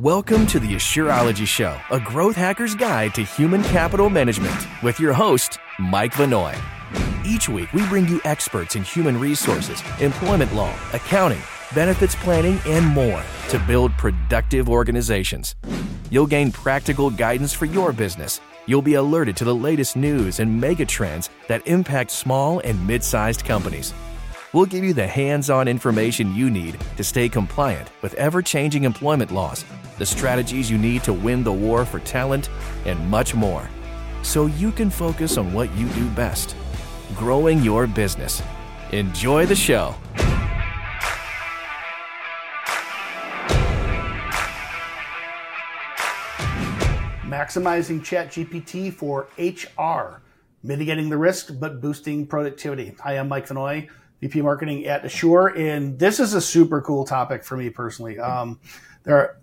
Welcome to the Assureology Show, a growth hacker's guide to human capital management, with your host, Mike Vanoy. Each week, we bring you experts in human resources, employment law, accounting, benefits planning, and more to build productive organizations. You'll gain practical guidance for your business. You'll be alerted to the latest news and mega trends that impact small and mid sized companies. We'll give you the hands on information you need to stay compliant with ever changing employment laws, the strategies you need to win the war for talent, and much more. So you can focus on what you do best growing your business. Enjoy the show. Maximizing ChatGPT for HR, mitigating the risk but boosting productivity. Hi, I'm Mike Vanoy VP Marketing at Assure, and this is a super cool topic for me personally. Um, there, are,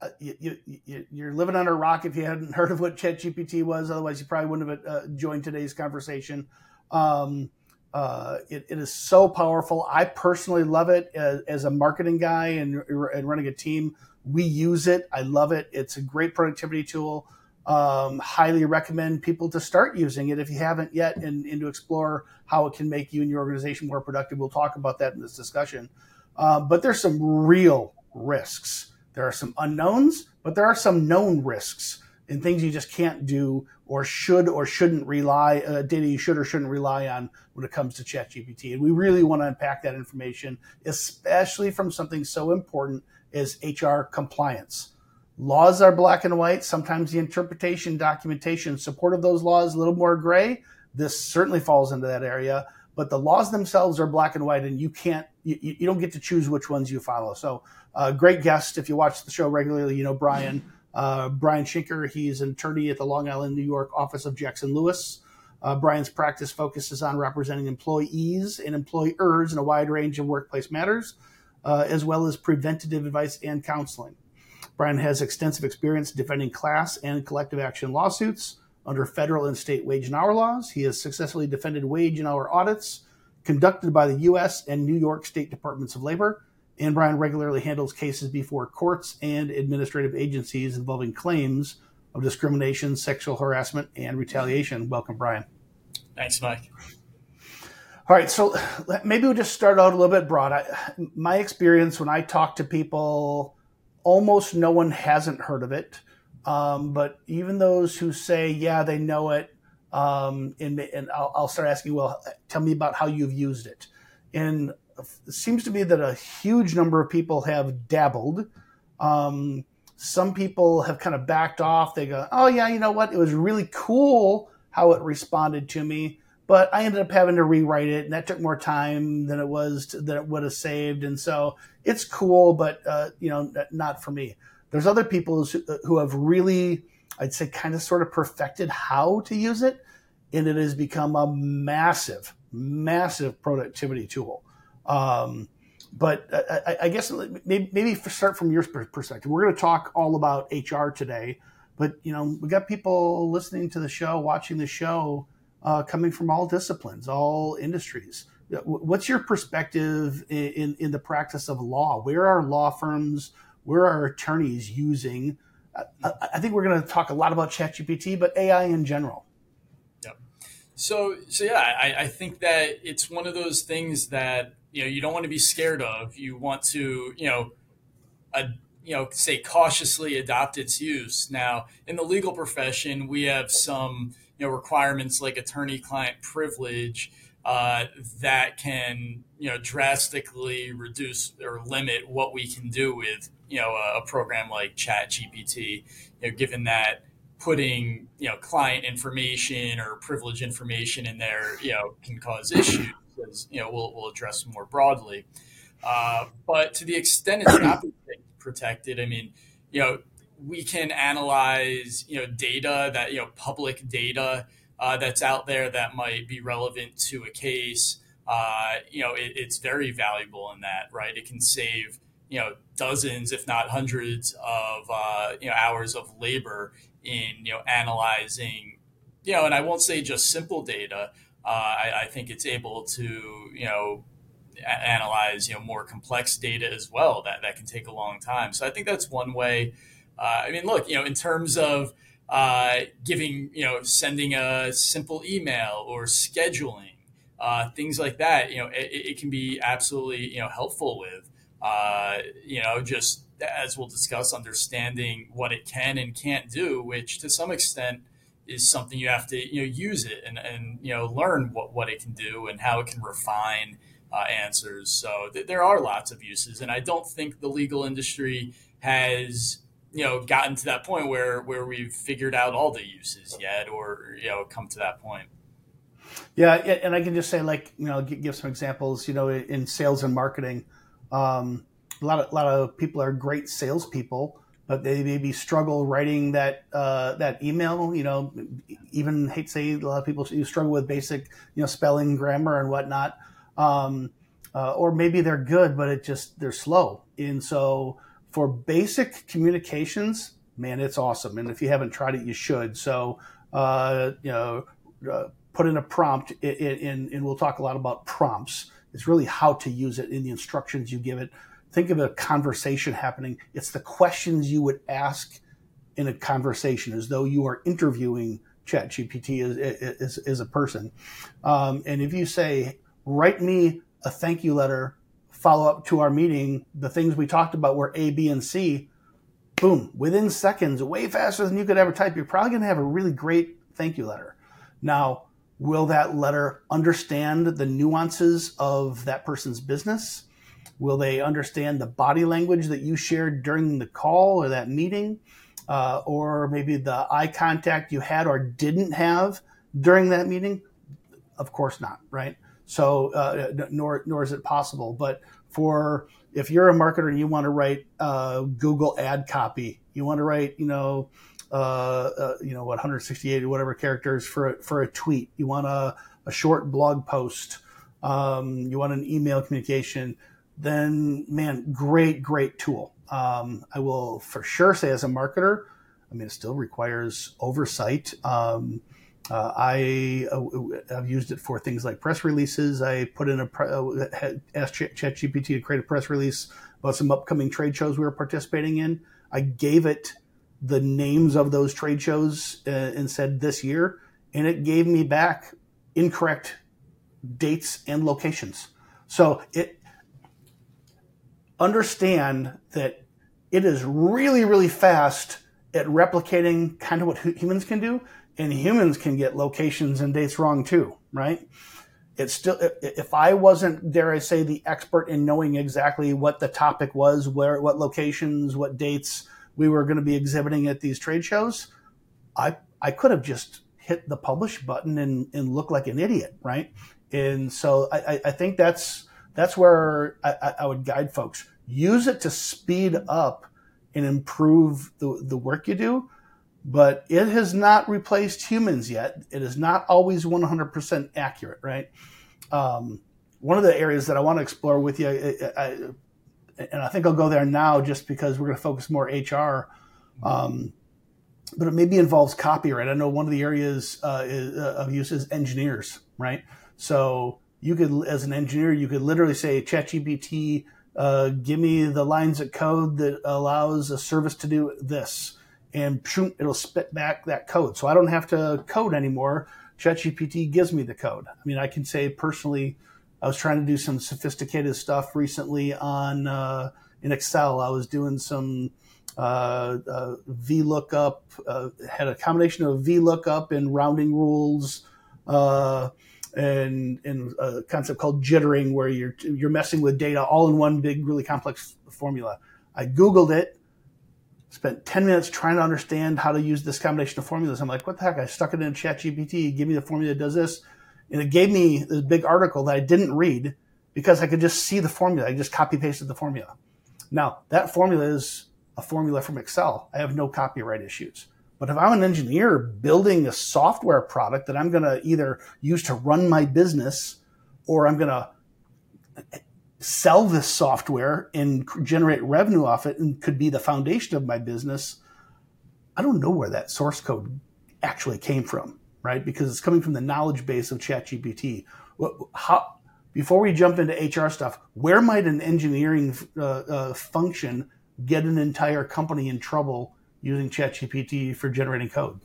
uh, you, you, are living under a rock if you hadn't heard of what ChatGPT was. Otherwise, you probably wouldn't have uh, joined today's conversation. Um, uh, it, it is so powerful. I personally love it as, as, a marketing guy and, and running a team. We use it. I love it. It's a great productivity tool. Um, highly recommend people to start using it if you haven't yet and, and, to explore how it can make you and your organization more productive. We'll talk about that in this discussion. Uh, but there's some real risks. There are some unknowns, but there are some known risks and things you just can't do or should or shouldn't rely uh, data you should or shouldn't rely on when it comes to ChatGPT. And we really want to unpack that information, especially from something so important as HR compliance Laws are black and white. Sometimes the interpretation, documentation, support of those laws a little more gray. This certainly falls into that area. But the laws themselves are black and white, and you can't, you, you don't get to choose which ones you follow. So, uh, great guest. If you watch the show regularly, you know Brian. Uh, Brian Schinker, he's an attorney at the Long Island, New York office of Jackson Lewis. Uh, Brian's practice focuses on representing employees and employers in a wide range of workplace matters, uh, as well as preventative advice and counseling. Brian has extensive experience defending class and collective action lawsuits under federal and state wage and hour laws. He has successfully defended wage and hour audits conducted by the U.S. and New York State Departments of Labor. And Brian regularly handles cases before courts and administrative agencies involving claims of discrimination, sexual harassment, and retaliation. Welcome, Brian. Thanks, Mike. All right, so maybe we'll just start out a little bit broad. I, my experience when I talk to people almost no one hasn't heard of it. Um, but even those who say, yeah, they know it, um, and, and I'll, I'll, start asking, well, tell me about how you've used it. And it seems to be that a huge number of people have dabbled. Um, some people have kind of backed off. They go, oh, yeah, you know what? It was really cool how it responded to me but I ended up having to rewrite it, and that took more time than it was to, than it would have saved. And so it's cool, but uh, you know, not for me. There's other people who have really, I'd say, kind of sort of perfected how to use it, and it has become a massive, massive productivity tool. Um, but I, I, guess maybe, maybe start from your perspective. We're going to talk all about HR today, but you know, we got people listening to the show, watching the show uh, coming from all disciplines, all industries. What's your perspective in, in the practice of law? Where are law firms, where are attorneys using? I, I think we're going to talk a lot about ChatGPT, but AI in general. Yep. So, so yeah, I, I think that it's one of those things that you know you don't want to be scared of. You want to, you know, a, you know, say cautiously adopt its use. Now, in the legal profession, we have some you know requirements like attorney-client privilege uh, that can you know drastically reduce or limit what we can do with you know a, a program like Chat GPT. You know, given that putting you know client information or privilege information in there you know can cause issues because you know we'll, we'll address more broadly uh, but to the extent it's not protected i mean you know we can analyze you know data that you know public data uh, that's out there that might be relevant to a case. Uh, you know, it, it's very valuable in that, right? It can save you know dozens, if not hundreds, of uh, you know hours of labor in you know analyzing. You know, and I won't say just simple data. Uh, I, I think it's able to you know analyze you know more complex data as well that that can take a long time so i think that's one way uh, i mean look you know in terms of uh, giving you know sending a simple email or scheduling uh, things like that you know it, it, can be absolutely you know helpful with uh, you know just as we'll discuss understanding what it can and can't do which to some extent is something you have to you know use it and, and you know learn what, what it can do and how it can refine uh, answers. So th- there are lots of uses, and I don't think the legal industry has you know gotten to that point where where we've figured out all the uses yet, or you know come to that point. Yeah, and I can just say like you know give some examples. You know, in sales and marketing, um, a lot of a lot of people are great salespeople but they maybe struggle writing that uh, that email. You know, even hate to say a lot of people struggle with basic you know spelling, grammar, and whatnot. Um, uh, or maybe they're good, but it just they're slow. And so for basic communications, man, it's awesome. And if you haven't tried it, you should. So uh, you know, uh, put in a prompt, and we'll talk a lot about prompts. It's really how to use it in the instructions you give it think of a conversation happening. It's the questions you would ask in a conversation as though you are interviewing ChatGPT as, as, as a person. Um, and if you say, write me a thank you letter, follow up to our meeting, the things we talked about were A, B, and C, boom, within seconds, way faster than you could ever type, you're probably going to have a really great thank you letter. Now, will that letter understand the nuances of that person's business? Will they understand the body language that you shared during the call or that meeting? Uh, or maybe the eye contact you had or didn't have during that meeting? Of course not, right? So, uh, nor, nor is it possible. But for if you're a marketer and you want to write uh, Google ad copy, you want to write, you know, uh, uh, you know, what 168 or whatever characters for a, for a tweet. You want a, a short blog post. Um, you want an email communication then man, great, great tool. Um, I will for sure say as a marketer, I mean, it still requires oversight. Um, uh, I uh, have used it for things like press releases. I put in a uh, asked ChatGPT to create a press release about some upcoming trade shows we were participating in. I gave it the names of those trade shows uh, and said this year, and it gave me back incorrect dates and locations. So it understand that it is really, really fast at replicating kind of what humans can do, and humans can get locations and dates wrong too, right? It's still, if I wasn't, dare I say, the expert in knowing exactly what the topic was, where, what locations, what dates we were going to be exhibiting at these trade shows, I, I could have just hit the publish button and, and look like an idiot, right? And so I, I think that's, that's where I, I would guide folks. Use it to speed up and improve the, the work you do, but it has not replaced humans yet. It is not always 100% accurate, right? Um, one of the areas that I want to explore with you, I, I, and I think I'll go there now just because we're going to focus more HR, um, but it maybe involves copyright. I know one of the areas uh, is, uh, of use is engineers, right? So you could, as an engineer, you could literally say, ChatGPT, uh, give me the lines of code that allows a service to do this, and it'll spit back that code. So I don't have to code anymore. ChatGPT gives me the code. I mean, I can say personally, I was trying to do some sophisticated stuff recently on uh, in Excel. I was doing some uh, uh, VLOOKUP, uh, had a combination of VLOOKUP and rounding rules. Uh, and, and a concept called jittering, where you're you're messing with data all in one big, really complex formula. I googled it, spent ten minutes trying to understand how to use this combination of formulas. I'm like, what the heck? I stuck it in ChatGPT, give me the formula that does this, and it gave me this big article that I didn't read because I could just see the formula. I just copy pasted the formula. Now that formula is a formula from Excel. I have no copyright issues. But if I'm an engineer building a software product that I'm going to either use to run my business or I'm going to sell this software and generate revenue off it and could be the foundation of my business, I don't know where that source code actually came from, right? Because it's coming from the knowledge base of ChatGPT. How, before we jump into HR stuff, where might an engineering uh, uh, function get an entire company in trouble using ChatGPT for generating code?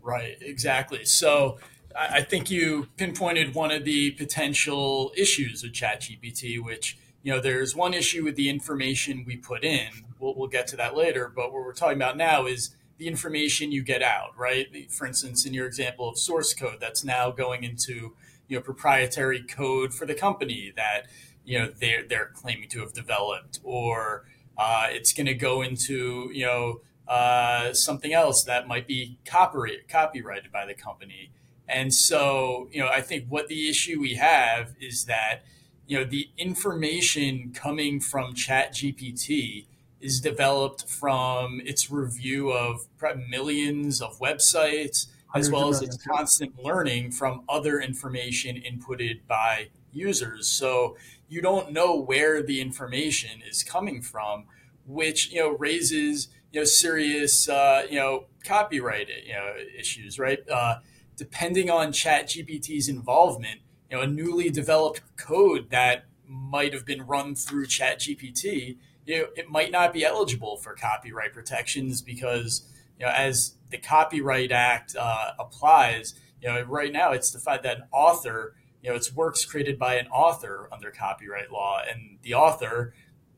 Right, exactly. So I think you pinpointed one of the potential issues with ChatGPT, which you know there's one issue with the information we put in. We'll, we'll get to that later, but what we're talking about now is the information you get out. Right, for instance, in your example of source code, that's now going into you know proprietary code for the company that you know they're they're claiming to have developed, or uh, it's going to go into you know uh, something else that might be copyright, copyrighted by the company. And so, you know, I think what the issue we have is that, you know, the information coming from ChatGPT is developed from its review of millions of websites, as well as its constant learning from other information inputted by users. So you don't know where the information is coming from, which, you know, raises, you know, serious, uh, you know, copyright, you know, issues, right? Uh, depending on ChatGPT's involvement you know a newly developed code that might have been run through ChatGPT, you know, it might not be eligible for copyright protections because you know as the copyright act uh, applies you know right now it's defined that an author you know it's works created by an author under copyright law and the author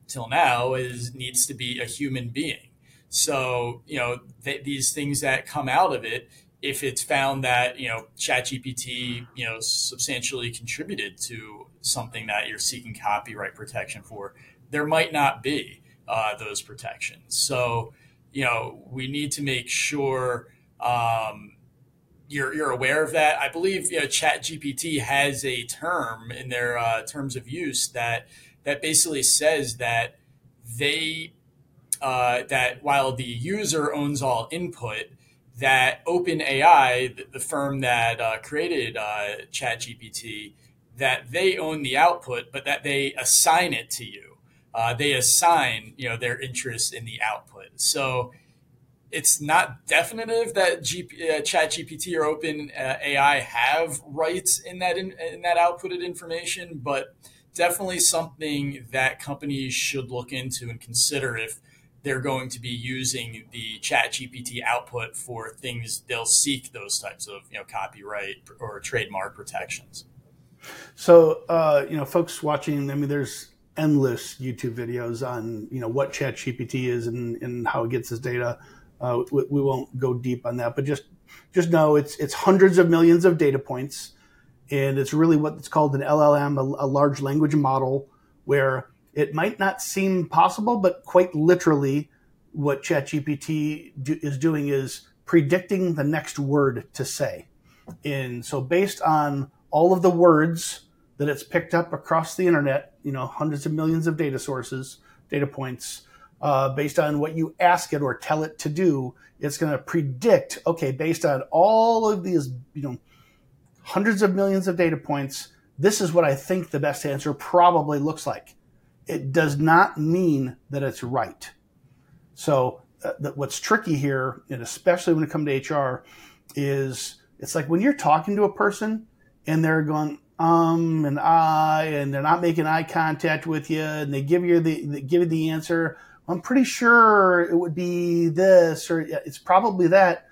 till now is needs to be a human being. So you know th- these things that come out of it if it's found that you know ChatGPT you know substantially contributed to something that you're seeking copyright protection for, there might not be uh, those protections. So you know we need to make sure um, you're you're aware of that. I believe you know ChatGPT has a term in their uh, terms of use that that basically says that they uh, that while the user owns all input that OpenAI, the, firm that uh, created uh, ChatGPT, that they own the output, but that they assign it to you. Uh, they assign, you know, their interest in the output. So it's not definitive that GP, uh, ChatGPT or OpenAI have rights in that in, in that outputted information, but definitely something that companies should look into and consider if they're going to be using the chat gpt output for things they'll seek those types of you know copyright or trademark protections. So uh, you know folks watching i mean there's endless youtube videos on you know what chat gpt is and, and how it gets its data. Uh, we, we, won't go deep on that but just just know it's it's hundreds of millions of data points and it's really what's called an llm a, a large language model where it might not seem possible, but quite literally, what ChatGPT do, is doing is predicting the next word to say. And so, based on all of the words that it's picked up across the internet, you know, hundreds of millions of data sources, data points, uh, based on what you ask it or tell it to do, it's going to predict, okay, based on all of these, you know, hundreds of millions of data points, this is what I think the best answer probably looks like it does not mean that it's right. So uh, what's tricky here, and especially when it comes to HR, is it's like when you're talking to a person and they're going um and I and they're not making eye contact with you and they give you the they give you the answer. I'm pretty sure it would be this or it's probably that.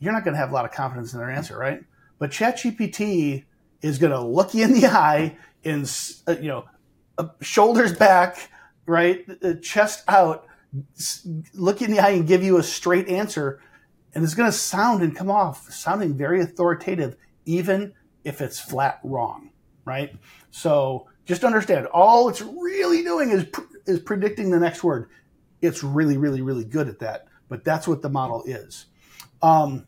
You're not going to have a lot of confidence in their answer, right? But ChatGPT is going to look you in the eye and uh, you know shoulders back, right, uh, chest out, look in the eye and give you a straight answer. And it's going to sound and come off sounding very authoritative, even if it's flat wrong, right? So just understand all it's really doing is, is predicting the next word. It's really, really, really good at that. But that's what the model is. Um,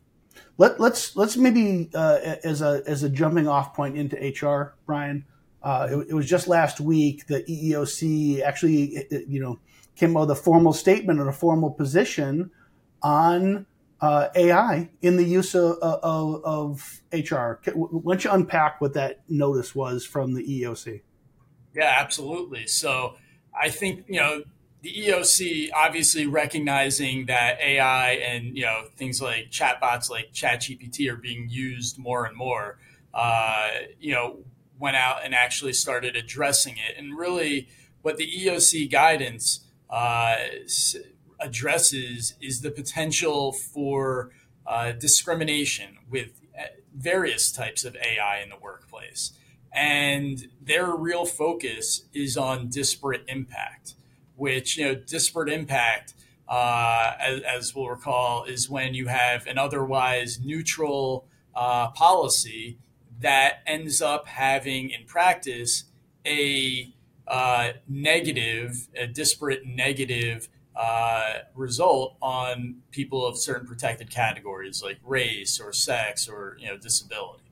let, let's let's maybe uh, as a as a jumping off point into HR, Brian. Uh, it, it, was just last week the EEOC actually, you know, came out with a formal statement and a formal position on uh, AI in the use of, of, of, HR. Why don't you unpack what that notice was from the EEOC? Yeah, absolutely. So I think you know the EOC obviously recognizing that AI and you know things like chatbots like ChatGPT are being used more and more. Uh, you know went out and actually started addressing it. And really, what the EOC guidance uh, addresses is the potential for uh, discrimination with uh, various types of AI in the workplace. And their real focus is on disparate impact, which, you know, disparate impact, uh, as, as, we'll recall, is when you have an otherwise neutral uh, policy that ends up having, in practice, a uh, negative, a disparate negative uh, result on people of certain protected categories like race or sex or you know disability.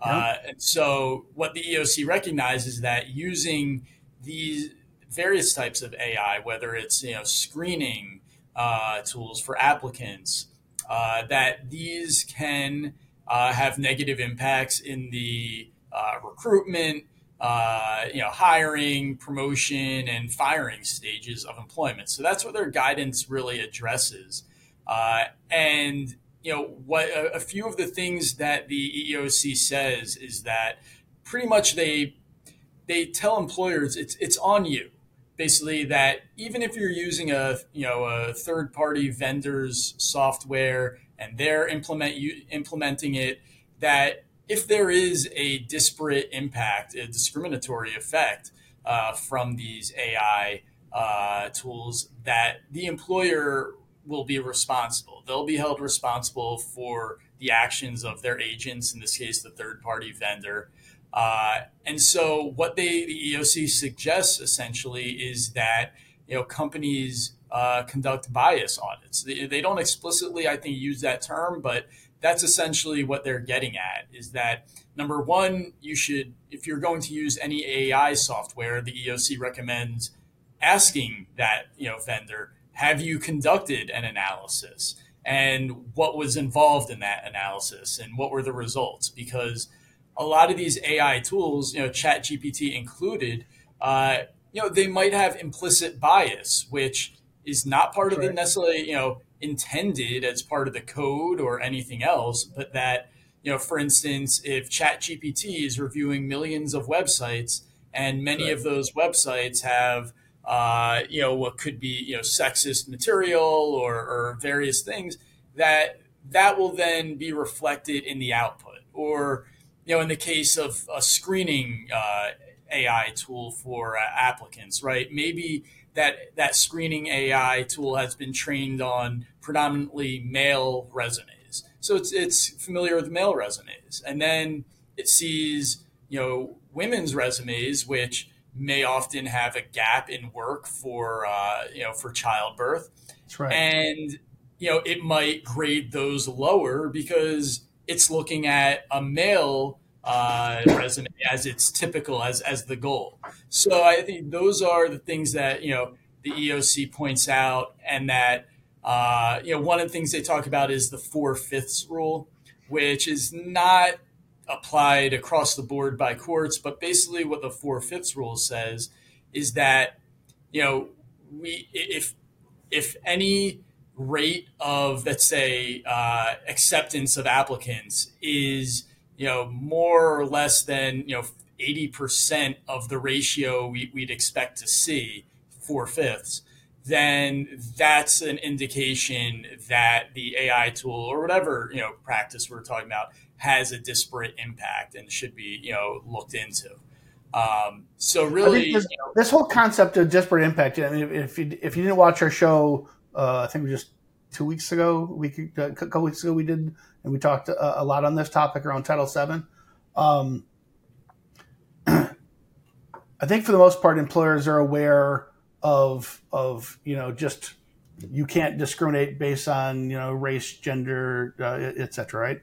Uh, and so, what the EOC recognizes is that using these various types of AI, whether it's you know screening uh, tools for applicants, uh, that these can uh, have negative impacts in the recruitment, uh, you know, hiring, promotion, and firing stages of employment. So that's what their guidance really addresses. Uh, and you know, what a, a, few of the things that the EEOC says is that pretty much they they tell employers it's it's on you. Basically, that even if you're using a you know a third party vendor's software and they're implement you implementing it, that if there is a disparate impact, a discriminatory effect uh, from these AI uh, tools, that the employer will be responsible. They'll be held responsible for the actions of their agents, in this case, the third party vendor. Uh, and so, what they the EOC suggests essentially is that you know companies uh, conduct bias audits. They, they don't explicitly, I think, use that term, but that's essentially what they're getting at is that number one, you should, if you're going to use any AI software, the EOC recommends asking that, you know, vendor, have you conducted an analysis? And what was involved in that analysis and what were the results? Because a lot of these AI tools, you know, Chat GPT included, uh, you know, they might have implicit bias, which is not part of the necessarily, you know, intended as part of the code or anything else, but that, you know, for instance, if ChatGPT is reviewing millions of websites and many right. of those websites have, uh, you know, what could be, you know, sexist material or, or various things, that that will then be reflected in the output. Or, you know, in the case of a screening uh, AI tool for uh, applicants, right? Maybe that that screening AI tool has been trained on predominantly male resumes. So it's it's familiar with male resumes, and then it sees you know women's resumes, which may often have a gap in work for uh, you know for childbirth. That's right. And you know it might grade those lower because it's looking at a male uh, resume as it's typical as as the goal. So I think those are the things that you know the EOC points out, and that uh, you know one of the things they talk about is the four fifths rule, which is not applied across the board by courts, but basically what the four fifths rule says is that you know we if if any rate of let's say uh, acceptance of applicants is you know, more or less than, you know, 80% of the ratio we, would expect to see, four fifths, then that's an indication that the AI tool or whatever, you know, practice we're talking about has a disparate impact and should be, you know, looked into. Um, so really, this, you know, this, whole concept of disparate impact. I mean, if you, if you didn't watch our show, uh, I think it was just two weeks ago, week, a couple weeks ago, we did and we talked a, a lot on this topic around Title VII. Um, I think for the most part, employers are aware of of you know just you can't discriminate based on you know race, gender, uh, etc. Right?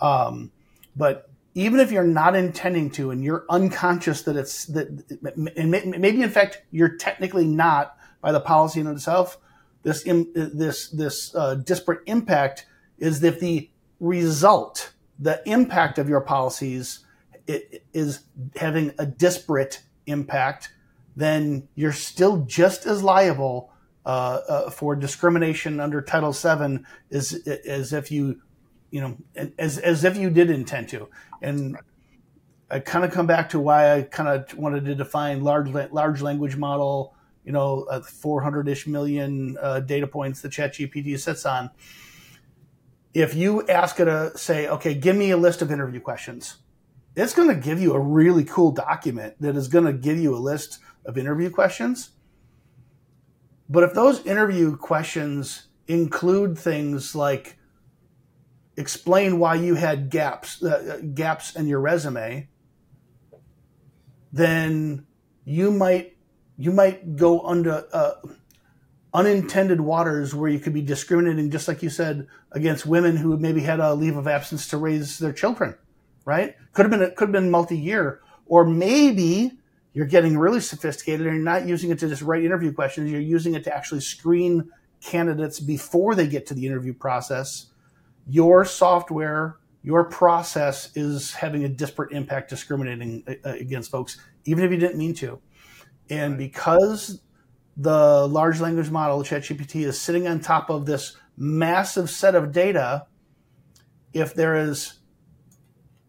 Um, but even if you're not intending to, and you're unconscious that it's that, and maybe in fact you're technically not by the policy in itself, this this this uh, disparate impact is if the result, the impact of your policies is having a disparate impact, then you're still just as liable uh, uh, for discrimination under Title VII as as if you, you know, as as if you did intend to. And I kind of come back to why I kind of wanted to define large large language model. You know, 400 ish million uh, data points that ChatGPT sits on. If you ask it to say, okay, give me a list of interview questions, it's going to give you a really cool document that is going to give you a list of interview questions. But if those interview questions include things like explain why you had gaps uh, gaps in your resume, then you might you might go under uh, unintended waters where you could be discriminating, just like you said, against women who maybe had a leave of absence to raise their children. Right? Could have been could have been multi year, or maybe you're getting really sophisticated and you're not using it to just write interview questions. You're using it to actually screen candidates before they get to the interview process. Your software, your process is having a disparate impact discriminating uh, against folks, even if you didn't mean to. And because the large language model, ChatGPT, is sitting on top of this massive set of data, if there is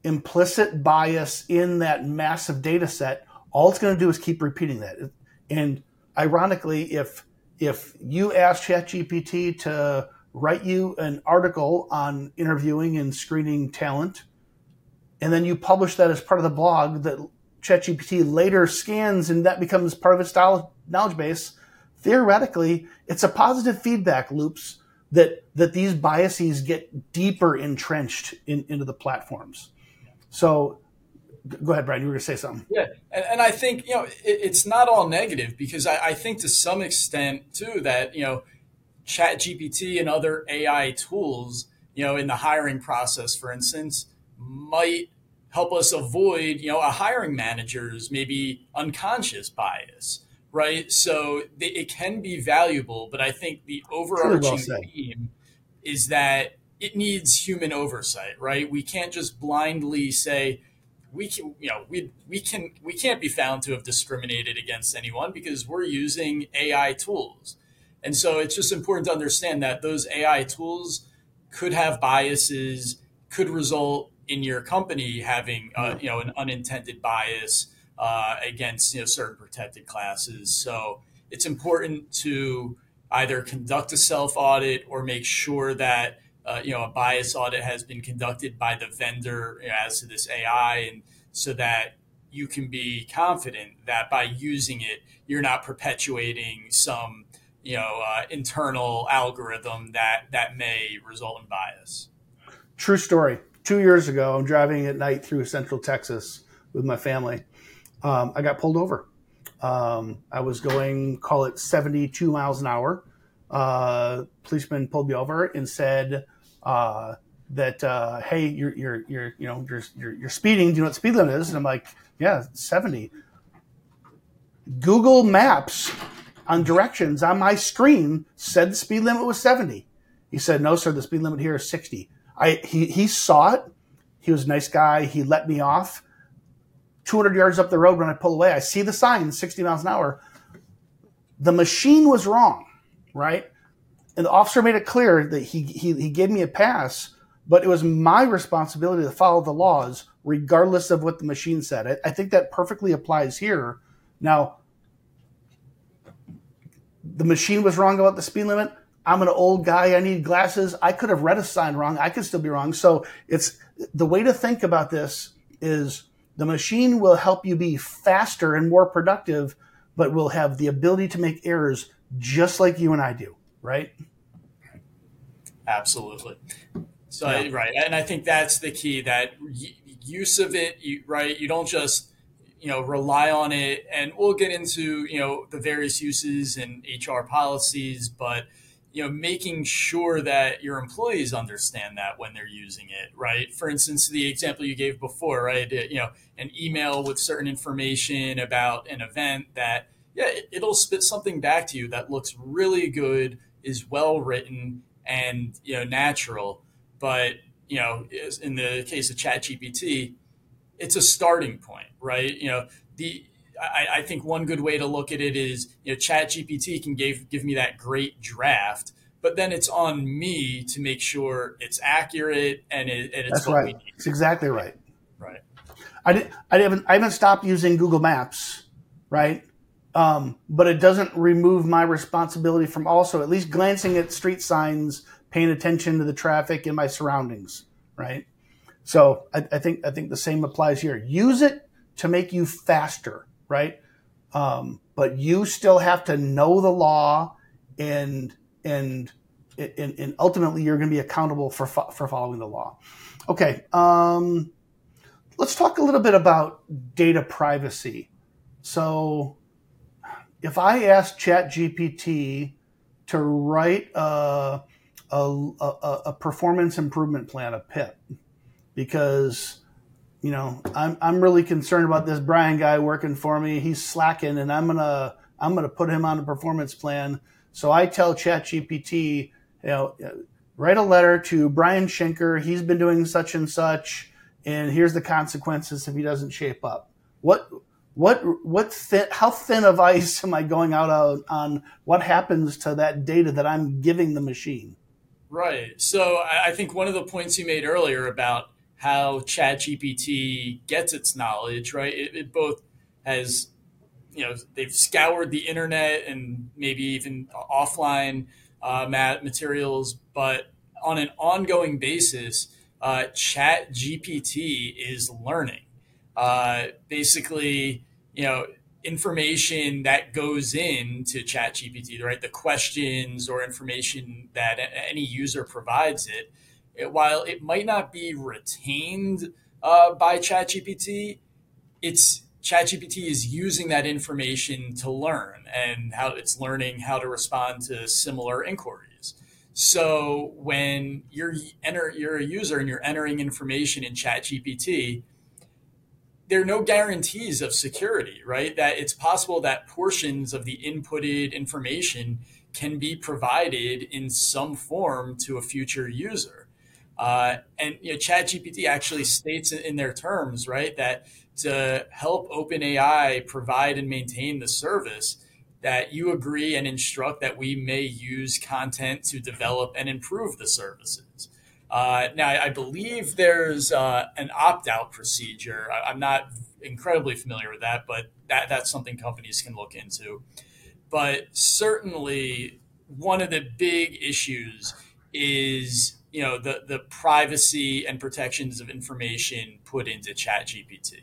implicit bias in that massive data set, all it's going to do is keep repeating that. And ironically, if if you ask ChatGPT to write you an article on interviewing and screening talent, and then you publish that as part of the blog that ChatGPT later scans and that becomes part of its knowledge base, theoretically, it's a positive feedback loops that that these biases get deeper entrenched in, into the platforms. So go ahead, Brian. You were going to say something. Yeah, and, and I think you know it, it's not all negative because I, I, think to some extent too that you know Chat GPT and other AI tools, you know, in the hiring process, for instance, might help us avoid you know a hiring manager's maybe unconscious bias. Right, so it can be valuable, but I think the overarching well theme is that it needs human oversight. Right, we can't just blindly say, we can, you know, we we can we can't be found to have discriminated against anyone because we're using AI tools, and so it's just important to understand that those AI tools could have biases, could result in your company having, uh, you know, an unintended bias uh, against you know certain protected classes. So it's important to either conduct a self audit or make sure that uh, you know, a bias audit has been conducted by the vendor as to this AI, and so that you can be confident that by using it, you're not perpetuating some, you know, uh, internal algorithm that that may result in bias. True story. Two years ago, I'm driving at night through Central Texas with my family. Um, I got pulled over. Um, I was going, call it 72 miles an hour. Uh, policeman pulled me over and said, uh, that uh, hey, you're you're you're you know you're, you're you're speeding. Do you know what speed limit is? And I'm like, yeah, seventy. Google Maps on directions on my screen said the speed limit was seventy. He said, no, sir, the speed limit here is sixty. I he he saw it. He was a nice guy. He let me off. 200 yards up the road when I pull away, I see the sign 60 miles an hour. The machine was wrong, right? and the officer made it clear that he, he, he gave me a pass, but it was my responsibility to follow the laws regardless of what the machine said. I, I think that perfectly applies here. Now, the machine was wrong about the speed limit. I'm an old guy. I need glasses. I could have read a sign wrong. I could still be wrong. So it's the way to think about this is the machine will help you be faster and more productive, but will have the ability to make errors just like you and I do right? Absolutely. So yeah. right, and I think that's the key. That use of it, you, right? You don't just you know rely on it, and we'll get into you know the various uses and HR policies, but you know making sure that your employees understand that when they're using it right for instance the example you gave before right you know an email with certain information about an event that yeah it'll spit something back to you that looks really good is well written and you know natural. But you know, in the case of ChatGPT, it's a starting point, right? You know, the I, I, think one good way to look at it is you know ChatGPT can give give me that great draft, but then it's on me to make sure it's accurate and, it, and it's That's right. It's exactly right. Right. I didn't. I haven't. I haven't stopped using Google Maps, right? Um, but it doesn't remove my responsibility from also at least glancing at street signs, paying attention to the traffic in my surroundings, right? So I, I think I think the same applies here. Use it to make you faster, right? Um, but you still have to know the law, and and and, and ultimately you're going to be accountable for for following the law. Okay, um, let's talk a little bit about data privacy. So, if I ask ChatGPT to write a, a, a, a performance improvement plan, a PIP, because you know I'm I'm really concerned about this Brian guy working for me. He's slacking, and I'm gonna I'm gonna put him on a performance plan. So I tell ChatGPT, you know, write a letter to Brian Schenker. He's been doing such and such, and here's the consequences if he doesn't shape up. What what what thin, how thin of ice am I going out on, on what happens to that data that I'm giving the machine? Right. So I think one of the points you made earlier about how ChatGPT gets its knowledge, right? It, it both has, you know, they've scoured the internet and maybe even offline uh, materials, but on an ongoing basis, uh, Chat GPT is learning. Uh, basically, you know, information that goes into ChatGPT, right? The questions or information that any user provides it, it while it might not be retained uh, by ChatGPT, it's ChatGPT is using that information to learn and how it's learning how to respond to similar inquiries. So when you're enter you're a user and you're entering information in ChatGPT, there are no guarantees of security, right? That it's possible that portions of the inputted information can be provided in some form to a future user. Uh, and you know, ChatGPT actually states in their terms, right, that to help OpenAI provide and maintain the service, that you agree and instruct that we may use content to develop and improve the services. Uh, now, I believe there's uh, an opt-out procedure. I, am not incredibly familiar with that, but that, that's something companies can look into. But certainly, one of the big issues is you know the the privacy and protections of information put into ChatGPT.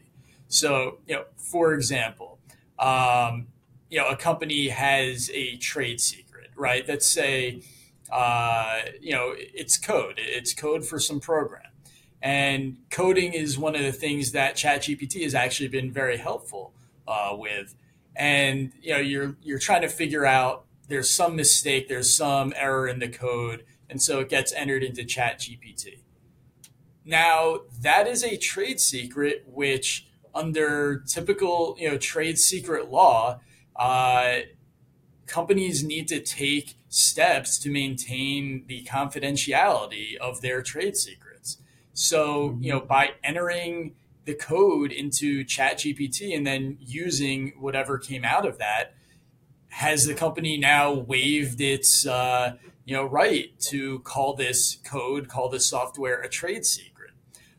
So, you know, for example, um, you know, a company has a trade secret, right? Let's say, uh, you know, it's code. It's code for some program. And coding is one of the things that ChatGPT has actually been very helpful uh, with. And you know, you're you're trying to figure out there's some mistake, there's some error in the code, and so it gets entered into ChatGPT. Now, that is a trade secret which under typical you know trade secret law, uh, companies need to take steps to maintain the confidentiality of their trade secrets. So you know by entering the code into ChatGPT and then using whatever came out of that, has the company now waived its uh, you know right to call this code, call this software a trade secret?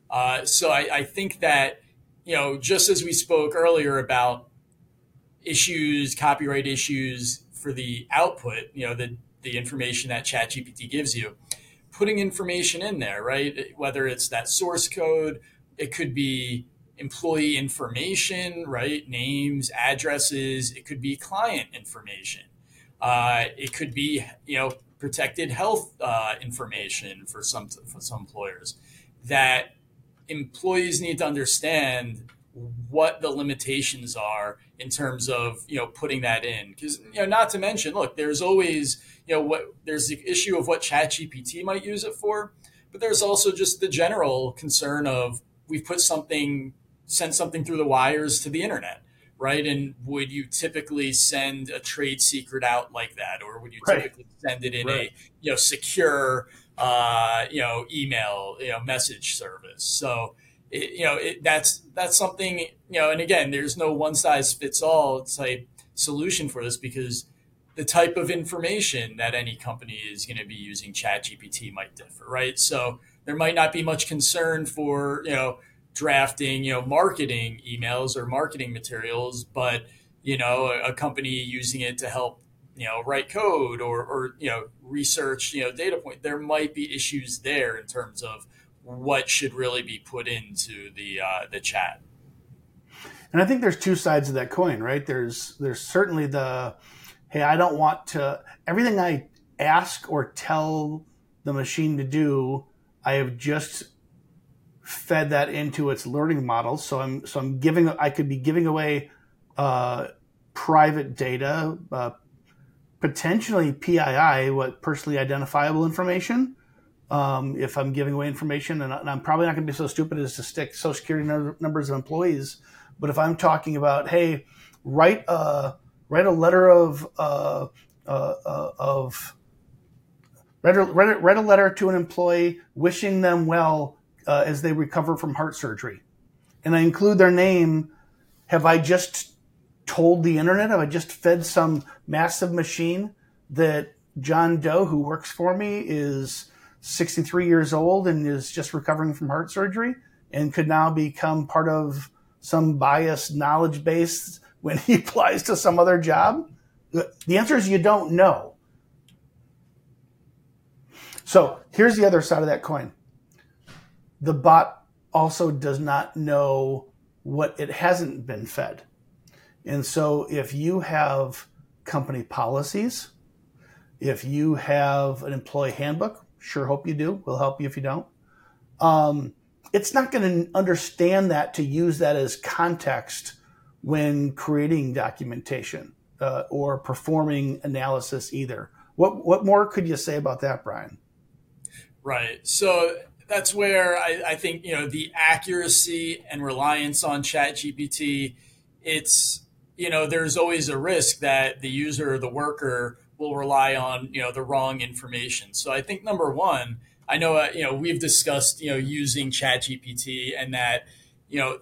Uh, so I, I think that you know, just as we spoke earlier about issues, copyright issues for the output, you know, the, the information that ChatGPT gives you, putting information in there, right? Whether it's that source code, it could be employee information, right? Names, addresses, it could be client information. Uh, it could be, you know, protected health uh, information for some for some employers that employees need to understand what the limitations are in terms of you know putting that in. Because you know not to mention look there's always you know what there's the issue of what chat gpt might use it for but there's also just the general concern of we've put something sent something through the wires to the internet right and would you typically send a trade secret out like that or would you right. typically send it in right. a you know secure uh, you know, email, you know, message service. So, it, you know, it, that's that's something, you know, and again, there's no one size fits all type solution for this because the type of information that any company is going to be using ChatGPT might differ, right? So there might not be much concern for, you know, drafting, you know, marketing emails or marketing materials, but you know, a, a company using it to help you know write code or, or you know research you know data point there might be issues there in terms of what should really be put into the uh, the chat. And i think there's two sides of that coin right? There's there's certainly the hey i don't want to everything i ask or tell the machine to do i have just fed that into its learning model so i'm so i'm giving i could be giving away uh, private data, uh, potentially PII, what personally identifiable information. Um, if I'm giving away information, and, I'm probably not going to be so stupid as to stick social security numbers of employees, but if I'm talking about, hey, write a write a letter of uh, uh, uh of write a, write, a, write a letter to an employee wishing them well uh, as they recover from heart surgery, and I include their name. Have I just told the internet? Have I just fed some massive machine that John Doe, who works for me, is 63 years old and is just recovering from heart surgery and could now become part of some biased knowledge base when he applies to some other job? The answer is you don't know. So here's the other side of that coin. The bot also does not know what it hasn't been fed. And so if you have company policies, if you have an employee handbook, sure hope you do. We'll help you if you don't. Um, it's not going to understand that to use that as context when creating documentation uh, or performing analysis either. What what more could you say about that, Brian? Right. So that's where I, I think you know the accuracy and reliance on ChatGPT. It's you know, there's always a risk that the user or the worker will rely on, you know, the wrong information. So I think number one, I know, uh, you know, we've discussed, you know, using ChatGPT and that, you know,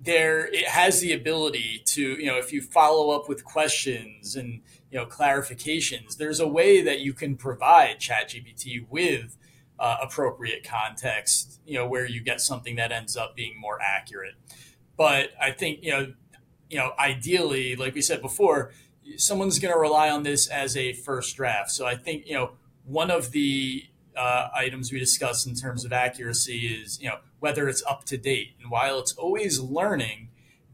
there it has the ability to, you know, if you follow up with questions and, you know, clarifications, there's a way that you can provide ChatGPT with uh, appropriate context, you know, where you get something that ends up being more accurate. But I think, you know, you know, ideally, like we said before, someone's going to rely on this as a first draft. So I think, you know, one of the uh, items we discussed in terms of accuracy is, you know, whether it's up to date. And while it's always learning,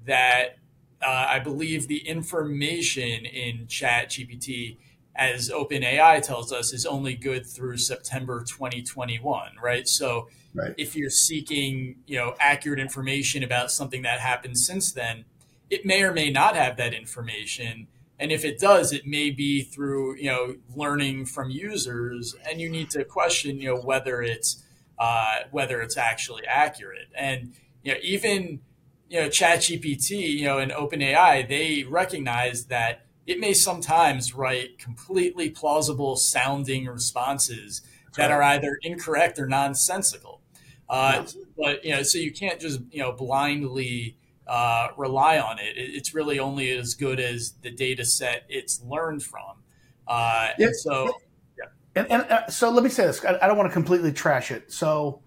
that uh, I believe the information in Chat GPT, as OpenAI tells us, is only good through September 2021, right? So right. if you're seeking, you know, accurate information about something that happened since then, it may or may not have that information. And if it does, it may be through you know learning from users, and you need to question you know whether it's uh, whether it's actually accurate. And you know even you know ChatGPT, you know, and OpenAI, they recognize that it may sometimes write completely plausible sounding responses that are either incorrect or nonsensical. Uh, but you know, so you can't just you know blindly uh, rely on it. It's really only as good as the data set it's learned from. Uh, yeah. And so, yeah. And, and uh, so let me say this. I, I, don't want to completely trash it. So,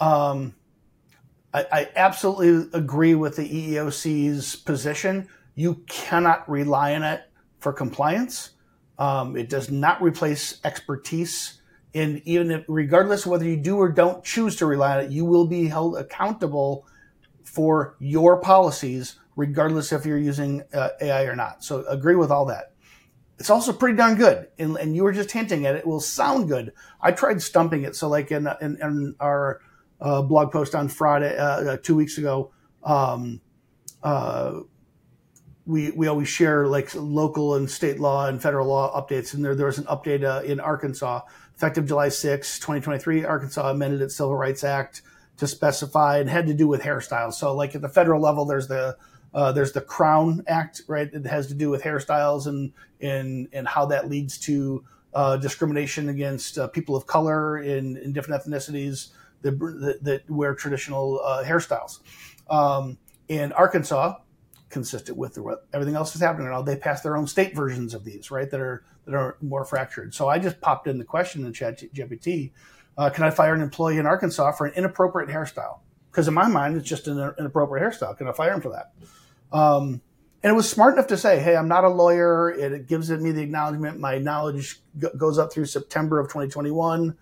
um, I, I absolutely agree with the EEOC's position. You cannot rely on it for compliance. Um, it does not replace expertise. And even if, regardless of whether you do or don't choose to rely on it, you will be held accountable for your policies, regardless if you're using uh, AI or not. So agree with all that. It's also pretty darn good, and, and, you were just hinting at it. it. Will sound good. I tried stumping it. So like in in, in our uh, blog post on Friday, uh, uh two weeks ago, um, uh, we we always share like local and state law and federal law updates. And there there was an update uh, in Arkansas, effective July 6, 2023. Arkansas amended its Civil Rights Act to specify and had to do with hairstyles. So like at the federal level, there's the uh, there's the Crown Act, right? It has to do with hairstyles and and and how that leads to uh, discrimination against uh, people of color in, in different ethnicities that, that, that wear traditional uh, hairstyles. Um, in Arkansas, consistent with the, everything else is happening now, they pass their own state versions of these, right? That are that are more fractured. So I just popped in the question in Chat GPT uh, can I fire an employee in Arkansas for an inappropriate hairstyle? because in my mind, it's just an inappropriate hairstyle. Can I fire him for that? Um, and it was smart enough to say, "Hey, I'm not a lawyer. It, it gives me the acknowledgement. My knowledge g- goes up through September of 2021."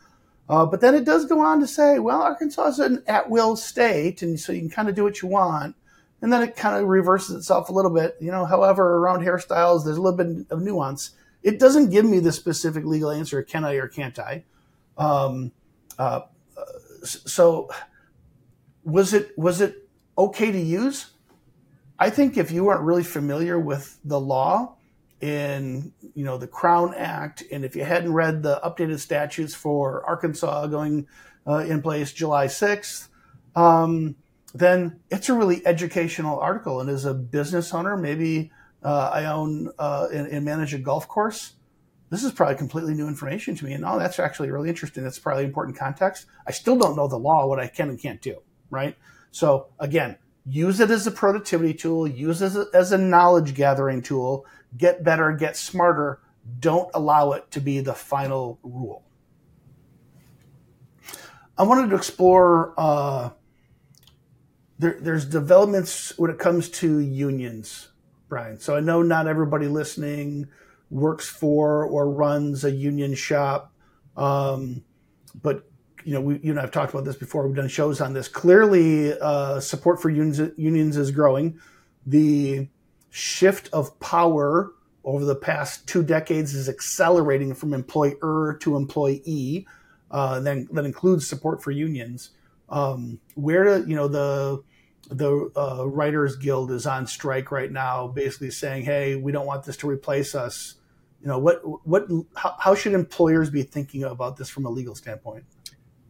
Uh, but then it does go on to say, "Well, Arkansas is an at-will state, and so you can kind of do what you want." And then it kind of reverses itself a little bit. You know, however, around hairstyles, there's a little bit of nuance. It doesn't give me the specific legal answer: can I or can't I? Um, uh, so, was it was it okay to use? I think if you weren't really familiar with the law in you know the Crown Act, and if you hadn't read the updated statutes for Arkansas going uh, in place July sixth, um, then it's a really educational article. And as a business owner, maybe uh, I own uh, and, and, manage a golf course. This is probably completely new information to me. And oh, that's actually really interesting. That's probably important context. I still don't know the law, what I can and can't do, right? So again, use it as a productivity tool, use it as a, as a knowledge gathering tool, get better, get smarter. Don't allow it to be the final rule. I wanted to explore uh, there, there's developments when it comes to unions, Brian. So I know not everybody listening works for or runs a union shop, um, but you know, we, you and I've talked about this before. We've done shows on this. Clearly, uh, support for unions, unions is growing. The shift of power over the past two decades is accelerating from employer to employee. Uh, then that includes support for unions. Um, where you know the the uh, Writers Guild is on strike right now, basically saying, "Hey, we don't want this to replace us." You know, what what how, how should employers be thinking about this from a legal standpoint?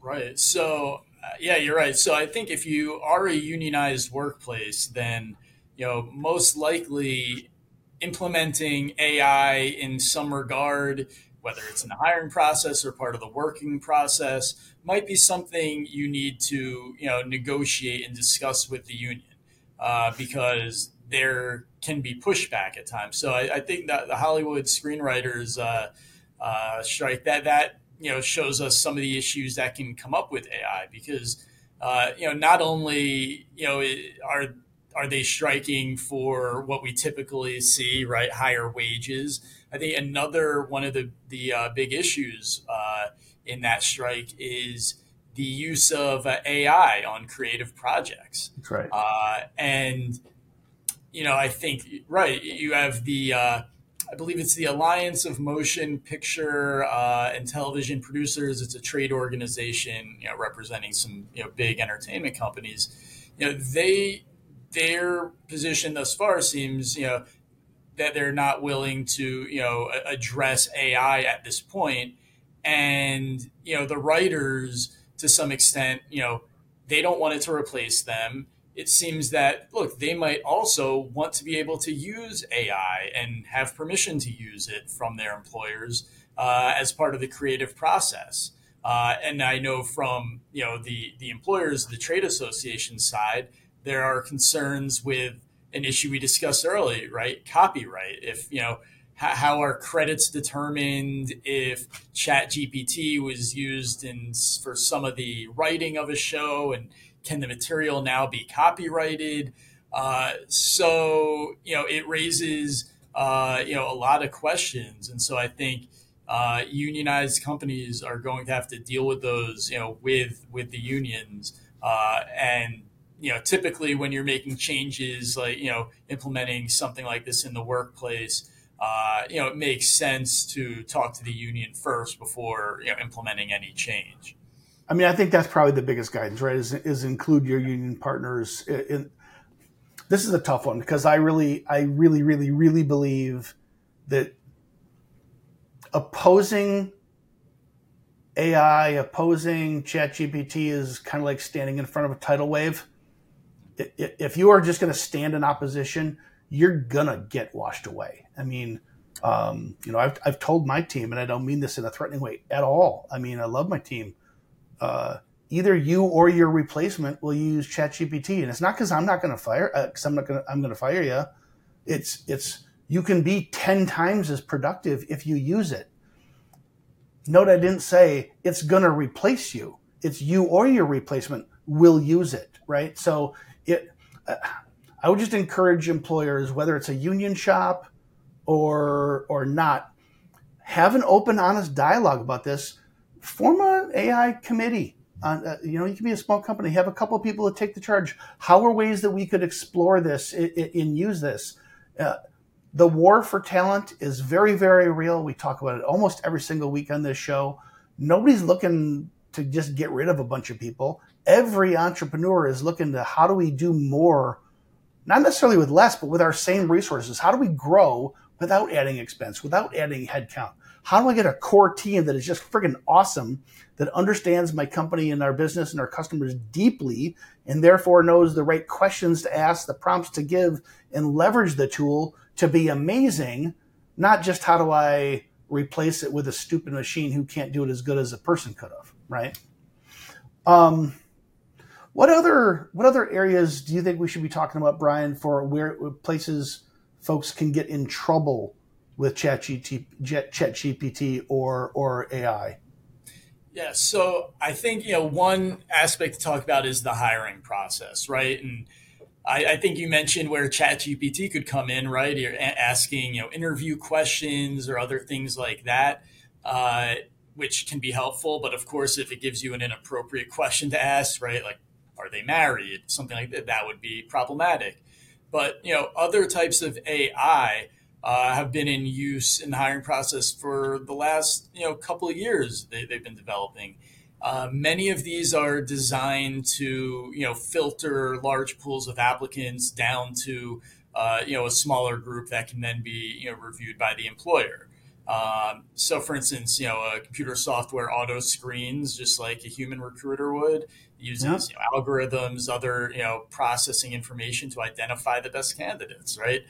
Right. So, uh, yeah, you're right. So, I think if you are a unionized workplace, then you know most likely implementing AI in some regard whether it's in the hiring process or part of the working process, might be something you need to you know negotiate and discuss with the union uh, because there can be pushback at times. So I, I think that the Hollywood screenwriters uh, uh, strike that that you know shows us some of the issues that can come up with AI because uh, you know not only you know are are they striking for what we typically see right higher wages I think another one of the the uh, big issues uh, in that strike is the use of uh, AI on creative projects. That's right. Uh, and you know, I think right. You have the uh, I believe it's the Alliance of Motion Picture uh, and Television Producers. It's a trade organization, you know, representing some you know big entertainment companies. You know, they their position thus far seems you know that they're not willing to you know address AI at this point, and you know the writers to some extent you know they don't want it to replace them. It seems that look they might also want to be able to use AI and have permission to use it from their employers uh, as part of the creative process. Uh, and I know from you know the the employers, the trade association side, there are concerns with an issue we discussed early, right? Copyright. If, you know, how are credits determined if chat gpt was used in for some of the writing of a show and can the material now be copyrighted? Uh, so you know it raises uh, you know a lot of questions and so i think uh, unionized companies are going to have to deal with those you know with with the unions. Uh, and you know, typically when you're making changes, like you know, implementing something like this in the workplace, uh, you know, it makes sense to talk to the union first before you know implementing any change. I mean, I think that's probably the biggest guidance, right? Is, is include your union partners. In, this is a tough one because I really, I really, really, really believe that opposing AI, opposing ChatGPT is kind of like standing in front of a tidal wave if you are just going to stand in opposition, you're to get washed away. I mean, um, you know, I've, I've told my team, and I don't mean this in a threatening way at all. I mean, I love my team. Uh, either you or your replacement will use ChatGPT, and it's not because I'm not going to fire, because uh, I'm not going I'm going to fire you. It's, it's, you can be 10 times as productive if you use it. Note I didn't say it's going to replace you. It's you or your replacement will use it, right? So it, uh, I would just encourage employers, whether it's a union shop or or not, have an open, honest dialogue about this. Form an AI committee. Uh, you know, you can be a small company, have a couple of people that take the charge. How are ways that we could explore this and use this? Uh, the war for talent is very, very real. We talk about it almost every single week on this show. Nobody's looking to just get rid of a bunch of people. Every entrepreneur is looking to how do we do more, not necessarily with less, but with our same resources. How do we grow without adding expense, without adding headcount? How do I get a core team that is just friggin' awesome, that understands my company and our business and our customers deeply, and therefore knows the right questions to ask, the prompts to give, and leverage the tool to be amazing, not just how do I replace it with a stupid machine who can't do it as good as a person could have, right? Um, what other what other areas do you think we should be talking about, Brian, for where places folks can get in trouble with ChatGPT or or AI? Yeah, so I think you know one aspect to talk about is the hiring process, right? And I, I think you mentioned where ChatGPT could come in, right? You're asking, you know, interview questions or other things like that, uh, which can be helpful. But of course, if it gives you an inappropriate question to ask, right, like, are they married? Something like that, that would be problematic. But you know, other types of AI uh, have been in use in the hiring process for the last you know couple of years. They, they've been developing. Uh, many of these are designed to, you know, filter large pools of applicants down to, uh, you know, a smaller group that can then be, you know, reviewed by the employer. Um, so, for instance, you know, a computer software auto screens just like a human recruiter would, uses you know, algorithms, other, you know, processing information to identify the best candidates, right?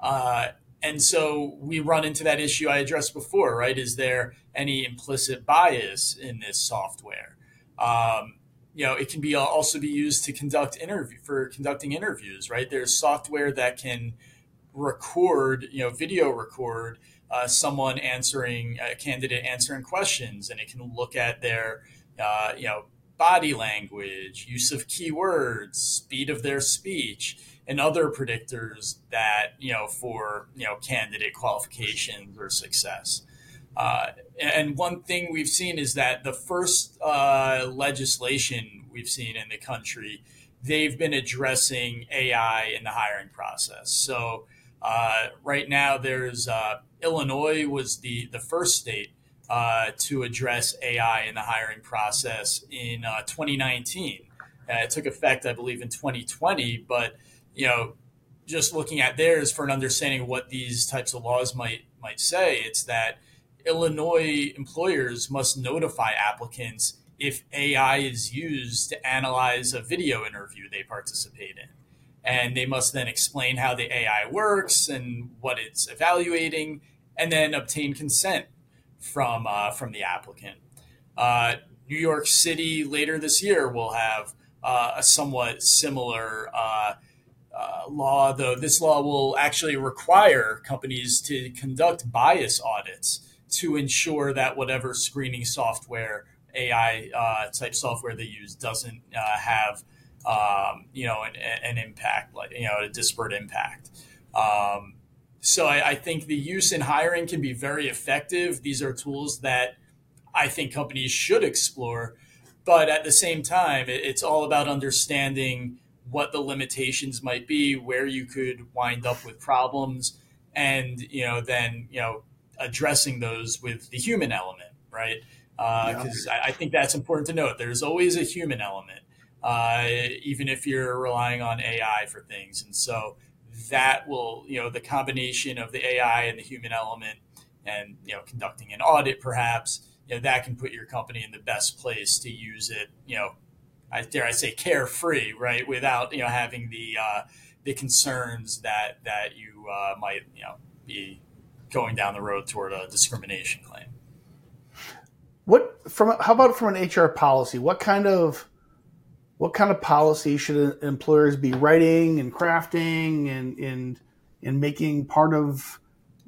Uh, and so we run into that issue I addressed before, right? Is there any implicit bias in this software? Um, you know, it can be also be used to conduct interview for conducting interviews, right? There's software that can record, you know, video record uh, someone answering a candidate answering questions, and it can look at their, uh, you know, body language, use of keywords, speed of their speech and other predictors that you know for you know candidate qualifications or success. Uh, and one thing we've seen is that the first uh, legislation we've seen in the country, they've been addressing AI in the hiring process. So uh, right now, there's uh, Illinois was the the first state uh, to address AI in the hiring process in uh, 2019. it took effect, I believe, in 2020, but you know, just looking at theirs for an understanding of what these types of laws might might say, it's that Illinois employers must notify applicants if AI is used to analyze a video interview they participate in. And they must then explain how the AI works and what it's evaluating, and then obtain consent from uh, from the applicant. Uh, New York City later this year will have uh, a somewhat similar uh, uh, law, though, this law will actually require companies to conduct bias audits to ensure that whatever screening software, AI uh, type software they use, doesn't have um, you know an, an, impact, like you know a disparate impact. Um, so I, I think the use in hiring can be very effective. These are tools that I think companies should explore, but at the same time, it's all about understanding what the limitations might be, where you could wind up with problems, and you know then you know addressing those with the human element, right? Because uh, yeah. I, I, think that's important to note. There's always a human element, uh, even if you're relying on AI for things, and so that will you know the combination of the AI and the human element, and you know conducting an audit perhaps. You know, that can put your company in the best place to use it, you know, I dare I say carefree, right? Without you know having the uh, the concerns that that you uh, might you know be going down the road toward a discrimination claim. What from how about from an HR policy? What kind of what kind of policy should employers be writing and crafting and and and making part of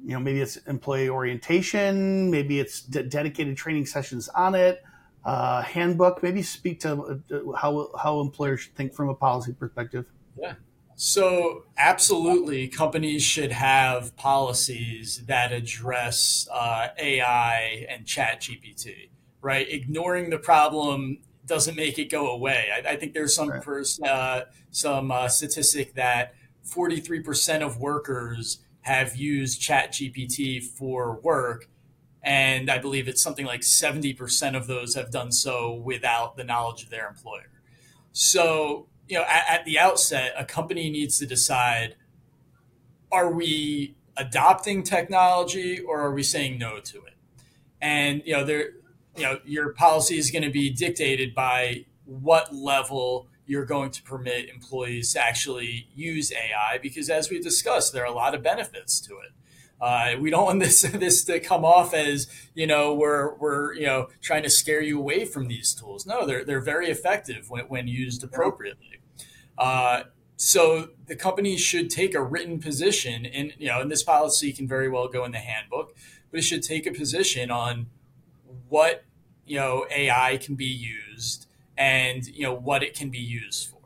you know maybe it's employee orientation, maybe it's de- dedicated training sessions on it uh, handbook. Maybe speak to uh, how how employers should think from a policy perspective. Yeah. So, absolutely, companies should have policies that address uh, AI and Chat GPT. Right, ignoring the problem doesn't make it go away. I, I think there's some right. pers- uh, some uh, statistic that 43% of workers have used Chat GPT for work, and I believe it's something like 70% of those have done so without the knowledge of their employer. So, you know, at, at the outset, a company needs to decide are we adopting technology or are we saying no to it? And, you know, there, you know, your policy is going to be dictated by what level you're going to permit employees to actually use AI because, as we discussed, there are a lot of benefits to it. Uh, we don't want this this to come off as you know we're we're you know trying to scare you away from these tools. No, they're they're very effective when, when used appropriately. Uh, so the company should take a written position, and you know, and this policy can very well go in the handbook, but it should take a position on what you know AI can be used and you know what it can be used for.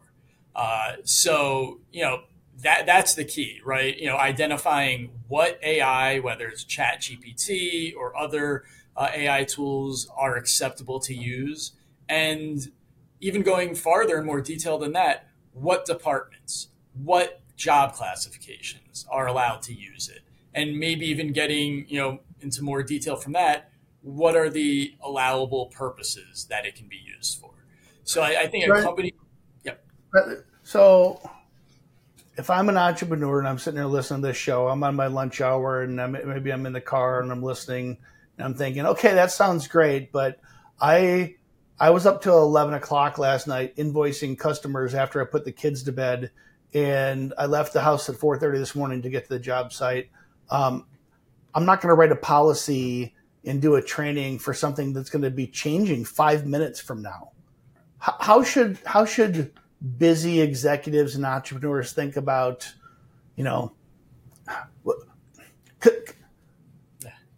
Uh, so you know that that's the key, right? You know, identifying what AI, whether it's Chat GPT or other uh, AI tools, are acceptable to use, and even going farther and more detailed than that, what departments, what job classifications are allowed to use it, and maybe even getting you know into more detail from that. What are the allowable purposes that it can be used for? So I, I think a company. Yep. So if I'm an entrepreneur and I'm sitting there listening to this show, I'm on my lunch hour and I'm, maybe I'm in the car and I'm listening and I'm thinking, okay, that sounds great, but I I was up till 11 o'clock last night invoicing customers after I put the kids to bed, and I left the house at 4:30 this morning to get to the job site. Um, I'm not going to write a policy and do a training for something that's going to be changing five minutes from now. How should how should busy executives and entrepreneurs think about you know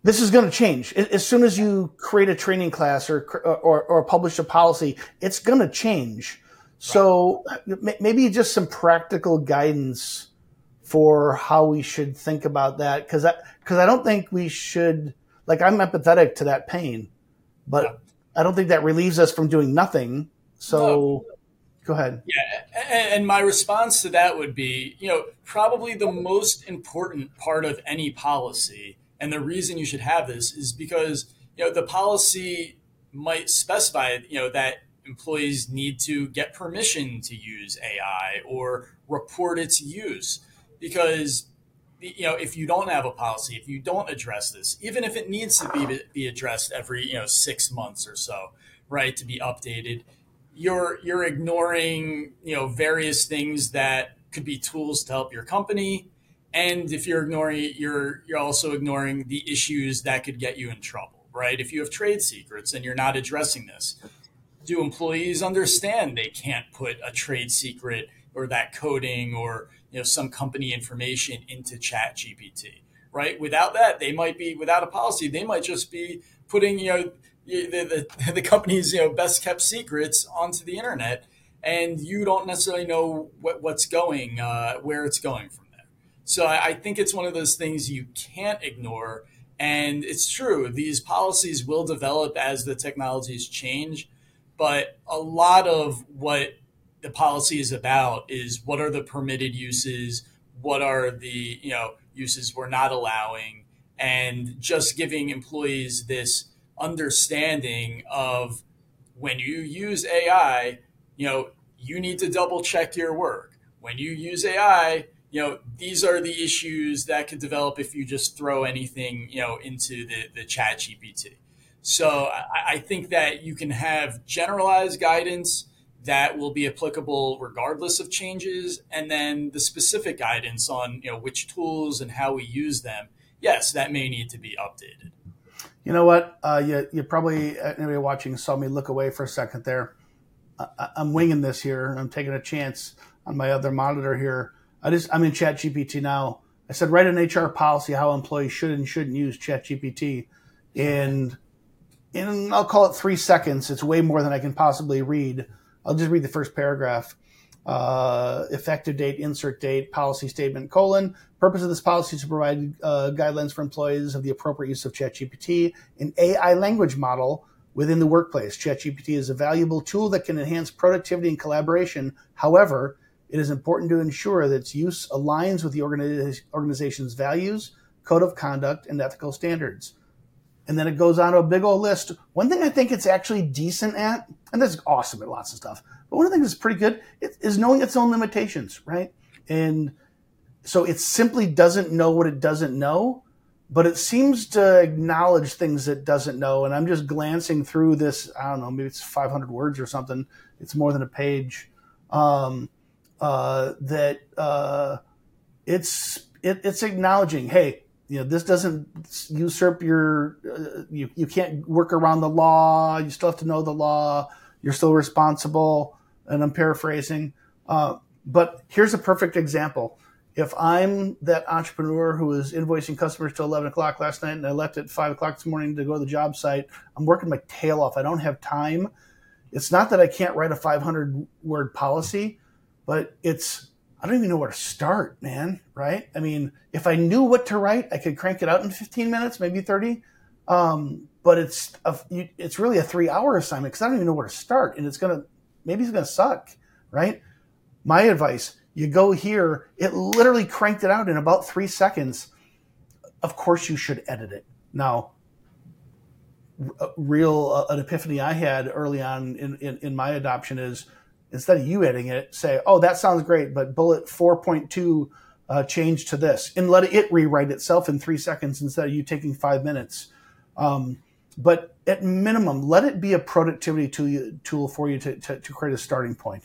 this is going to change as soon as you create a training class or or, or publish a policy it's going to change. So maybe just some practical guidance for how we should think about that because because I, I don't think we should like i'm empathetic to that pain but yeah. i don't think that relieves us from doing nothing so no. go ahead. Yeah. And my response to that would be, you know, probably the most important part of any policy. And the reason you should have this is because, you know, the policy might specify, you know, that employees need to get permission to use AI or report its use because you know if you don't have a policy if you don't address this even if it needs to be be addressed every you know 6 months or so right to be updated you're you're ignoring you know various things that could be tools to help your company. And if you're ignoring it you're you're also ignoring the issues that could get you in trouble right? If you have trade secrets and you're not addressing this do employees understand they can't put a trade secret or that coding or you know some company information into chat gpt right without that they might be without a policy they might just be putting you know the, the, the company's you know best kept secrets onto the internet, and you don't necessarily know what, what's going uh, where it's going from there. So I, I think it's one of those things you can't ignore. And it's true, these policies will develop as the technologies change. But a lot of what the policy is about is what are the permitted uses, what are the you know uses we're not allowing, and just giving employees this understanding of when you use AI, you know, you need to double check your work. When you use AI, you know, these are the issues that could develop if you just throw anything, you know, into the, the chat GPT. So I, I think that you can have generalized guidance that will be applicable regardless of changes. And then the specific guidance on, you know, which tools and how we use them. Yes, that may need to be updated. You know what? Uh, you, you probably, anybody watching saw me look away for a second there. I, am winging this here. I'm taking a chance on my other monitor here. I just, I'm in Chat GPT now. I said, write an HR policy how employees should and shouldn't use Chat GPT. And in I'll call it three seconds. It's way more than I can possibly read. I'll just read the first paragraph. Uh, effective date, insert date, policy statement, colon. Purpose of this policy is to provide uh, guidelines for employees of the appropriate use of ChatGPT, an AI language model within the workplace. ChatGPT is a valuable tool that can enhance productivity and collaboration. However, it is important to ensure that its use aligns with the organization's values, code of conduct, and ethical standards. And then it goes on to a big old list. One thing I think it's actually decent at, and this is awesome at lots of stuff, but one of the things that's pretty good is knowing its own limitations, right? And so it simply doesn't know what it doesn't know, but it seems to acknowledge things it doesn't know. And I'm just glancing through this. I don't know, maybe it's 500 words or something. It's more than a page. Um, uh, that uh, it's it, it's acknowledging, hey, you know, this doesn't usurp your. Uh, you you can't work around the law. You still have to know the law. You're still responsible. And I'm paraphrasing. Uh, but here's a perfect example if I'm that entrepreneur who was invoicing customers till 11 o'clock last night and I left at 5 o'clock this morning to go to the job site, I'm working my tail off. I don't have time. It's not that I can't write a 500 word policy, but it's, I don't even know where to start, man, right? I mean, if I knew what to write, I could crank it out in 15 minutes, maybe 30. Um, but it's a, it's really a three hour assignment because I don't even know where to start, and it's gonna maybe it's gonna suck, right? My advice: you go here, it literally cranked it out in about three seconds. Of course, you should edit it. Now, real uh, an epiphany I had early on in, in, in, my adoption is instead of you editing it, say, oh, that sounds great, but bullet 4.2 uh, change to this and let it rewrite itself in three seconds instead of you taking five minutes. Um, but at minimum, let it be a productivity tool, tool for you to, to, to create a starting point.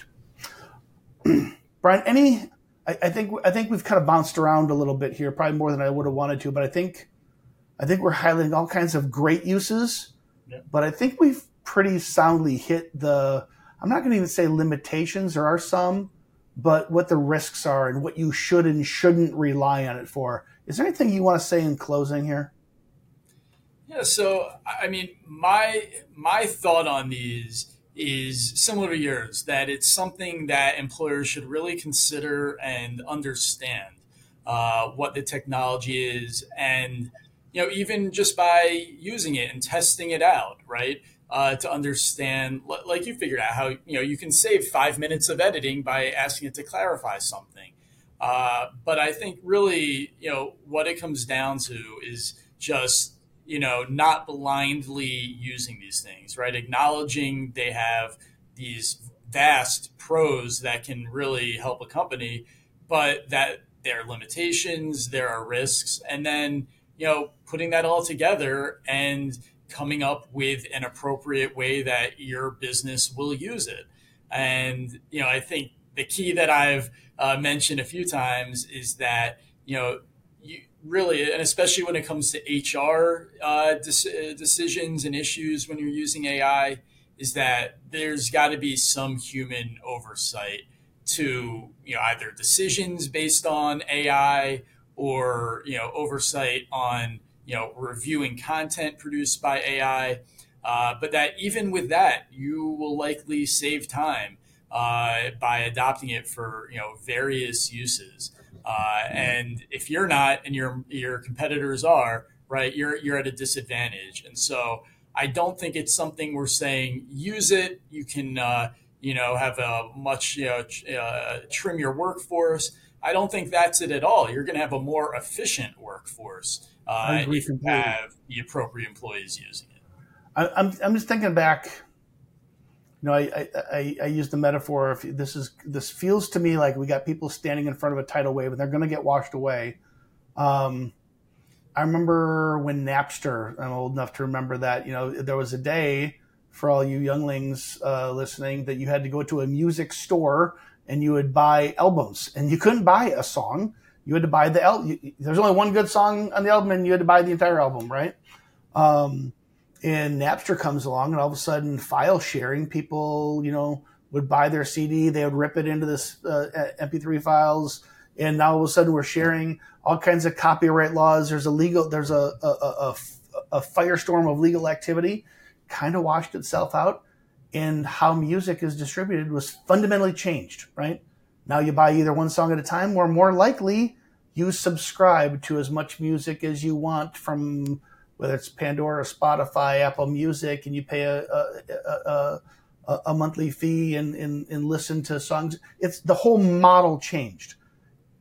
Brian, any? I, I, think I think we've kind of bounced around a little bit here, probably more than I would have wanted to. But I think I think we're highlighting all kinds of great uses. Yeah. But I think we've pretty soundly hit the. I'm not going to even say limitations. There are some, but what the risks are and what you should and shouldn't rely on it for. Is there anything you want to say in closing here? Yeah. So I mean, my my thought on these is similar to yours that it's something that employers should really consider and understand uh, what the technology is and you know even just by using it and testing it out right uh, to understand like you figured out how you know you can save five minutes of editing by asking it to clarify something uh, but i think really you know what it comes down to is just you know, not blindly using these things, right? Acknowledging they have these vast pros that can really help a company, but that there are limitations, there are risks, and then, you know, putting that all together and coming up with an appropriate way that your business will use it. And, you know, I think the key that I've uh, mentioned a few times is that, you know, you really, and especially when it comes to HR uh, de- decisions and issues when you're using AI, is that there's got to be some human oversight to you know either decisions based on AI or you know oversight on you know reviewing content produced by AI. Uh, but that even with that, you will likely save time uh, by adopting it for you know various uses. Uh, and if you're not, and your your competitors are, right, you're you're at a disadvantage. And so I don't think it's something we're saying use it. You can uh, you know have a much you know uh, trim your workforce. I don't think that's it at all. You're going to have a more efficient workforce uh, if you have the appropriate employees using it. I, I'm I'm just thinking back know, I, I, I use the metaphor if this is this feels to me like we got people standing in front of a tidal wave and they're going to get washed away. Um, I remember when Napster. I'm old enough to remember that. You know, there was a day for all you younglings uh, listening that you had to go to a music store and you would buy albums, and you couldn't buy a song. You had to buy the album. There's only one good song on the album, and you had to buy the entire album, right? Um, and Napster comes along, and all of a sudden, file sharing, people, you know, would buy their CD, they would rip it into this uh, MP3 files, and now all of a sudden we're sharing all kinds of copyright laws. There's a legal, there's a a, a, a firestorm of legal activity, kind of washed itself out and how music is distributed was fundamentally changed, right? Now you buy either one song at a time or more likely you subscribe to as much music as you want from whether it's Pandora, Spotify, Apple Music, and you pay a, a, a, a monthly fee and, and, and listen to songs. It's the whole model changed.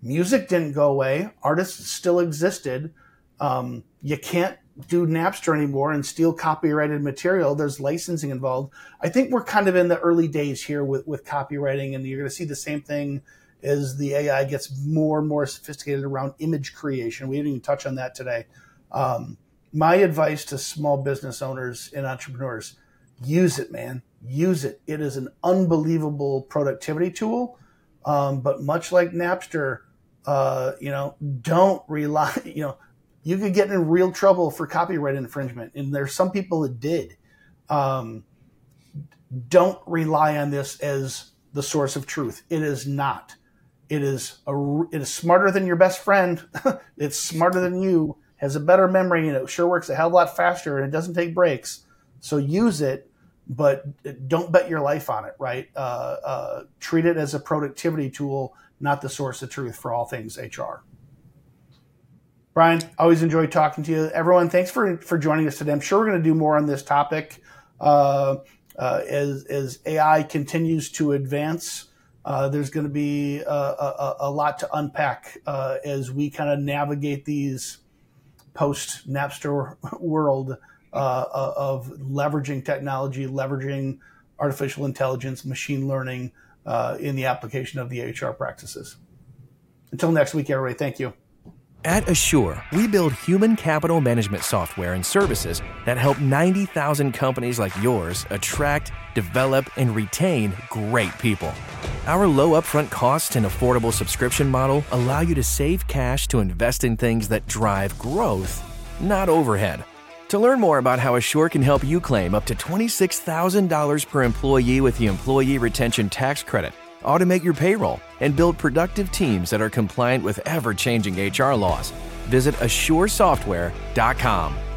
Music didn't go away. Artists still existed. Um, you can't do Napster anymore and steal copyrighted material. There's licensing involved. I think we're kind of in the early days here with, with copywriting, and you're going to see the same thing as the AI gets more and more sophisticated around image creation. We didn't even touch on that today. Um, my advice to small business owners and entrepreneurs use it, man. Use it. It is an unbelievable productivity tool. Um, but much like Napster, uh, you know, don't rely, you know, you could get in real trouble for copyright infringement. And there's some people that did. Um, don't rely on this as the source of truth. It is not. It is a, it is smarter than your best friend. it's smarter than you. Has a better memory and it sure works a hell of a lot faster and it doesn't take breaks. So use it, but don't bet your life on it. Right? Uh, uh, treat it as a productivity tool, not the source of truth for all things HR. Brian, always enjoy talking to you. Everyone, thanks for for joining us today. I'm sure we're going to do more on this topic uh, uh, as as AI continues to advance. Uh, there's going to be a, a, a, lot to unpack uh, as we kind of navigate these post Napster world uh, uh, of leveraging technology, leveraging artificial intelligence, machine learning uh in the application of the HR practices. Until next week, everybody, thank you. At Asure, we build human capital management software and services that help 90,000 companies like yours attract, develop, and retain great people. Our low upfront costs and affordable subscription model allow you to save cash to invest in things that drive growth, not overhead. To learn more about how Asure can help you claim up to $26,000 per employee with the Employee Retention Tax Credit, automate your payroll, and build productive teams that are compliant with ever changing HR laws. Visit AsureSoftware.com.